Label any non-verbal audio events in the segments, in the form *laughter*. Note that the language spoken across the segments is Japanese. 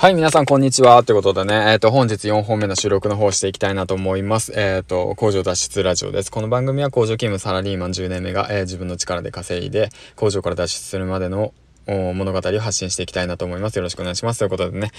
はい、皆さん、こんにちは。ということでね、えっ、ー、と、本日4本目の収録の方をしていきたいなと思います。えっ、ー、と、工場脱出ラジオです。この番組は工場勤務サラリーマン10年目が、えー、自分の力で稼いで、工場から脱出するまでの物語を発信していきたいなと思います。よろしくお願いします。ということでね。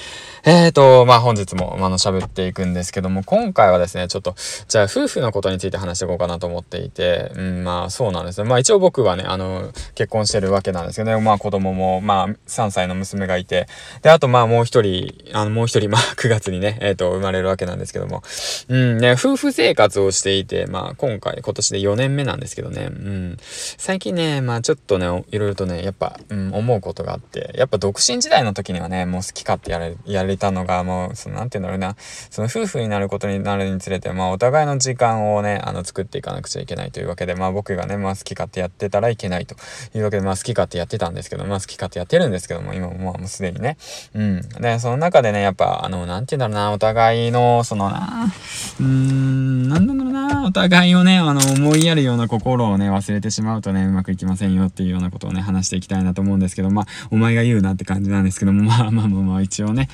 えーと、まあ本日も、あの、喋っていくんですけども、今回はですね、ちょっと、じゃあ夫婦のことについて話していこうかなと思っていて、うん、まあそうなんですね。まあ一応僕はね、あの、結婚してるわけなんですけどね、まあ子供も、まあ3歳の娘がいて、で、あとまあもう一人、あの、もう一人、まあ *laughs* 9月にね、えっ、ー、と、生まれるわけなんですけども、うん、ね、夫婦生活をしていて、まあ今回、今年で4年目なんですけどね、うん、最近ね、まあちょっとね、いろいろとね、やっぱ、うん、思うことがあって、やっぱ独身時代の時にはね、もう好き勝手やれ、やれたのが、もう、その、なんて言うんだろうな、その夫婦になることになるにつれて、まあお互いの時間をね、あの、作っていかなくちゃいけないというわけで、まあ僕がね、まあ好き勝手やってたらいけないというわけで、まあ好き勝手やってたんですけど、まあ好き勝手やってるんですけども、今もまあもうすでにね。うん。で、その中でね、やっぱ、あの、なんて言うんだろうな、お互いの、そのな、うーん、なんだろうな、お互いをね、あの、思いやるような心をね、忘れてしまうとね、うまくいきませんよっていうようなことをね、話していきたいなと思うんですけど、まあ、お前が言うなって感じなんですけども、まあまあまあまあ、一応ね、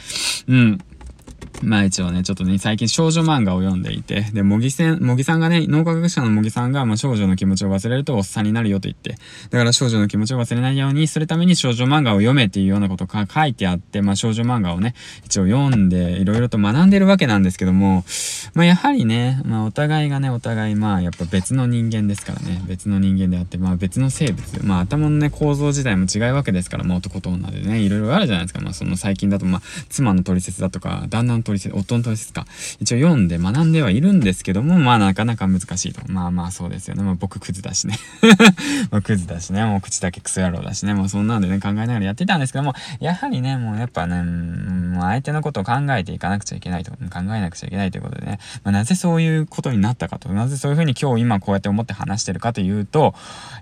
うん。まあ一応ね、ちょっとね、最近少女漫画を読んでいて、で、模擬戦、模擬さんがね、脳科学者の模擬さんが、まあ少女の気持ちを忘れるとおっさんになるよと言って、だから少女の気持ちを忘れないようにするために少女漫画を読めっていうようなことが書いてあって、まあ少女漫画をね、一応読んで、いろいろと学んでるわけなんですけども、まあやはりね、まあお互いがね、お互いまあやっぱ別の人間ですからね、別の人間であって、まあ別の生物、まあ頭のね、構造自体も違うわけですから、まあ男と女でね、いろいろあるじゃないですか。まあその最近だと、まあ妻の取説だとか、旦那の取説、夫の取説か？一応読んで学んではいるんですけども、まあなかなか難しいと。まあまあそうですよね。まあ僕クズだしね。*laughs* まあクズだしね。もう口だけクソ野郎だしね。もうそんなんでね考えながらやってたんですけども、やはりね、もうやっぱね、もう相手のことを考えていかなくちゃいけないと。考えなくちゃいけないということでね。まあなぜそういうことになったかと。なぜそういうふうに今日今こうやって思って話してるかというと、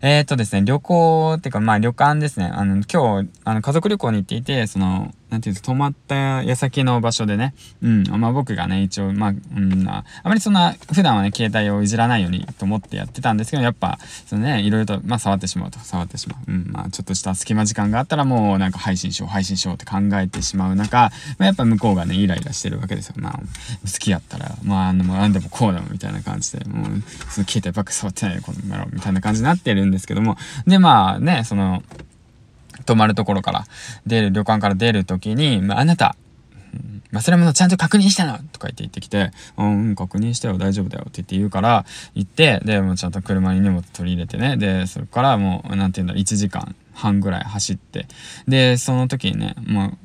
えー、っとですね、旅行っていうかまあ旅館ですね。あの今日、あの家族旅行に行っていて、その、なんていうんですか、泊まった矢先の場所でね、うん、まあ僕がね、一応、まあ、うん、あまりそんな、普段はね、携帯をいじらないようにと思ってやってたんですけど、やっぱ、そのね、いろいろと、まあ触ってしまうと、触ってしまう。うん、まあちょっとした隙間時間があったらもうなんか配信しよう、配信しようって考えてしまう中、まあやっぱ向こうがね、イライラしてるわけですよ。まあ、好きやったら、まあ、あの、なんでもこうだもみたいな感じで、もう、その携帯ばっか触ってないよ、この野郎、みたいな感じになってるんですけども、で、まあね、その、泊まるところから出る、旅館から出るときに、まあ、なた、忘れ物ちゃんと確認したのとか言って言ってきて、うん、確認したよ、大丈夫だよって言って言うから、行って、で、もうちゃんと車に荷物取り入れてね、で、それからもう、なんて言うんだ、1時間半ぐらい走って、で、その時にね、も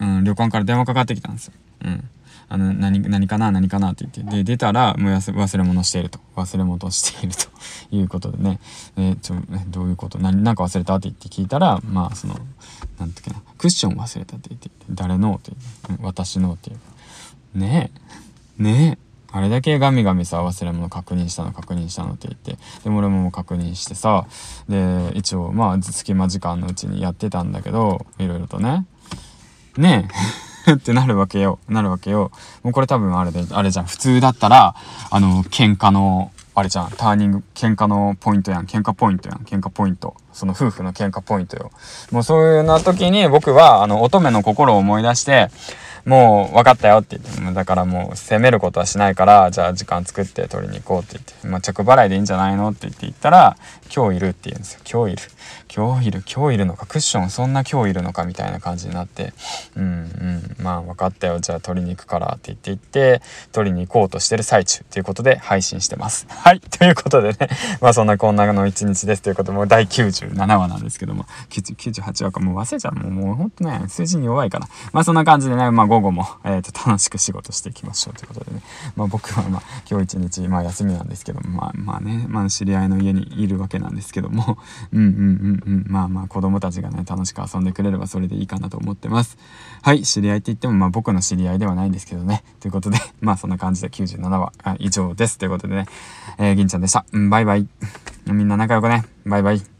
う、うん、旅館から電話かかってきたんですよ。うん。あの、何、何かな何かなって言って。で、出たら、もう忘れ物していると。忘れ物していると *laughs* いうことでね。えちょ、どういうこと？何、なんか忘れた？って言って聞いたら、まあ、その、なんていうかな、クッション忘れたって言って、誰の？ってって、私の？っていう。ねえ。ねえ。あれだけガミガミさ、忘れ物確認したの確認したのって言って。で俺ももう確認してさ、で、一応、まあ、隙間時間のうちにやってたんだけど、いろいろとね。ねえ。*laughs* ってなるわけよ。なるわけよ。もうこれ多分あれで、あれじゃん。普通だったら、あの、喧嘩の、あれじゃん。ターニング、喧嘩のポイントやん。喧嘩ポイントやん。喧嘩ポイント。その夫婦の喧嘩ポイントよ。もうそういうな時に僕は、あの、乙女の心を思い出して、もう分かったよって言って、だからもう責めることはしないから、じゃあ時間作って取りに行こうって言って、まあ、着払いでいいんじゃないのって言って言ったら、今日いるって言うんですよ。今日いる。今日いる。今日いるのか。クッションそんな今日いるのかみたいな感じになって、うんうん、まあ分かったよ。じゃあ取りに行くからって言って言って、取りに行こうとしてる最中ということで配信してます。*laughs* はい。ということでね、まあそんなこんなの一日ですということ、もう第97話なんですけども、98話かもう忘れちゃう。もうもうほんとね、数字に弱いから。まあそんな感じでね、まあ午後も、えー、と楽しく仕事していきましょうということでね。まあ僕はまあ今日一日、まあ休みなんですけども、まあまあね、まあ知り合いの家にいるわけなんですけども、*laughs* うんうんうんうん、まあまあ子供たちがね、楽しく遊んでくれればそれでいいかなと思ってます。はい、知り合いって言ってもまあ僕の知り合いではないんですけどね。ということで、*laughs* まあそんな感じで97話以上です。ということでね、えー、銀ちゃんでした。うん、バイバイ。みんな仲良くね。バイバイ。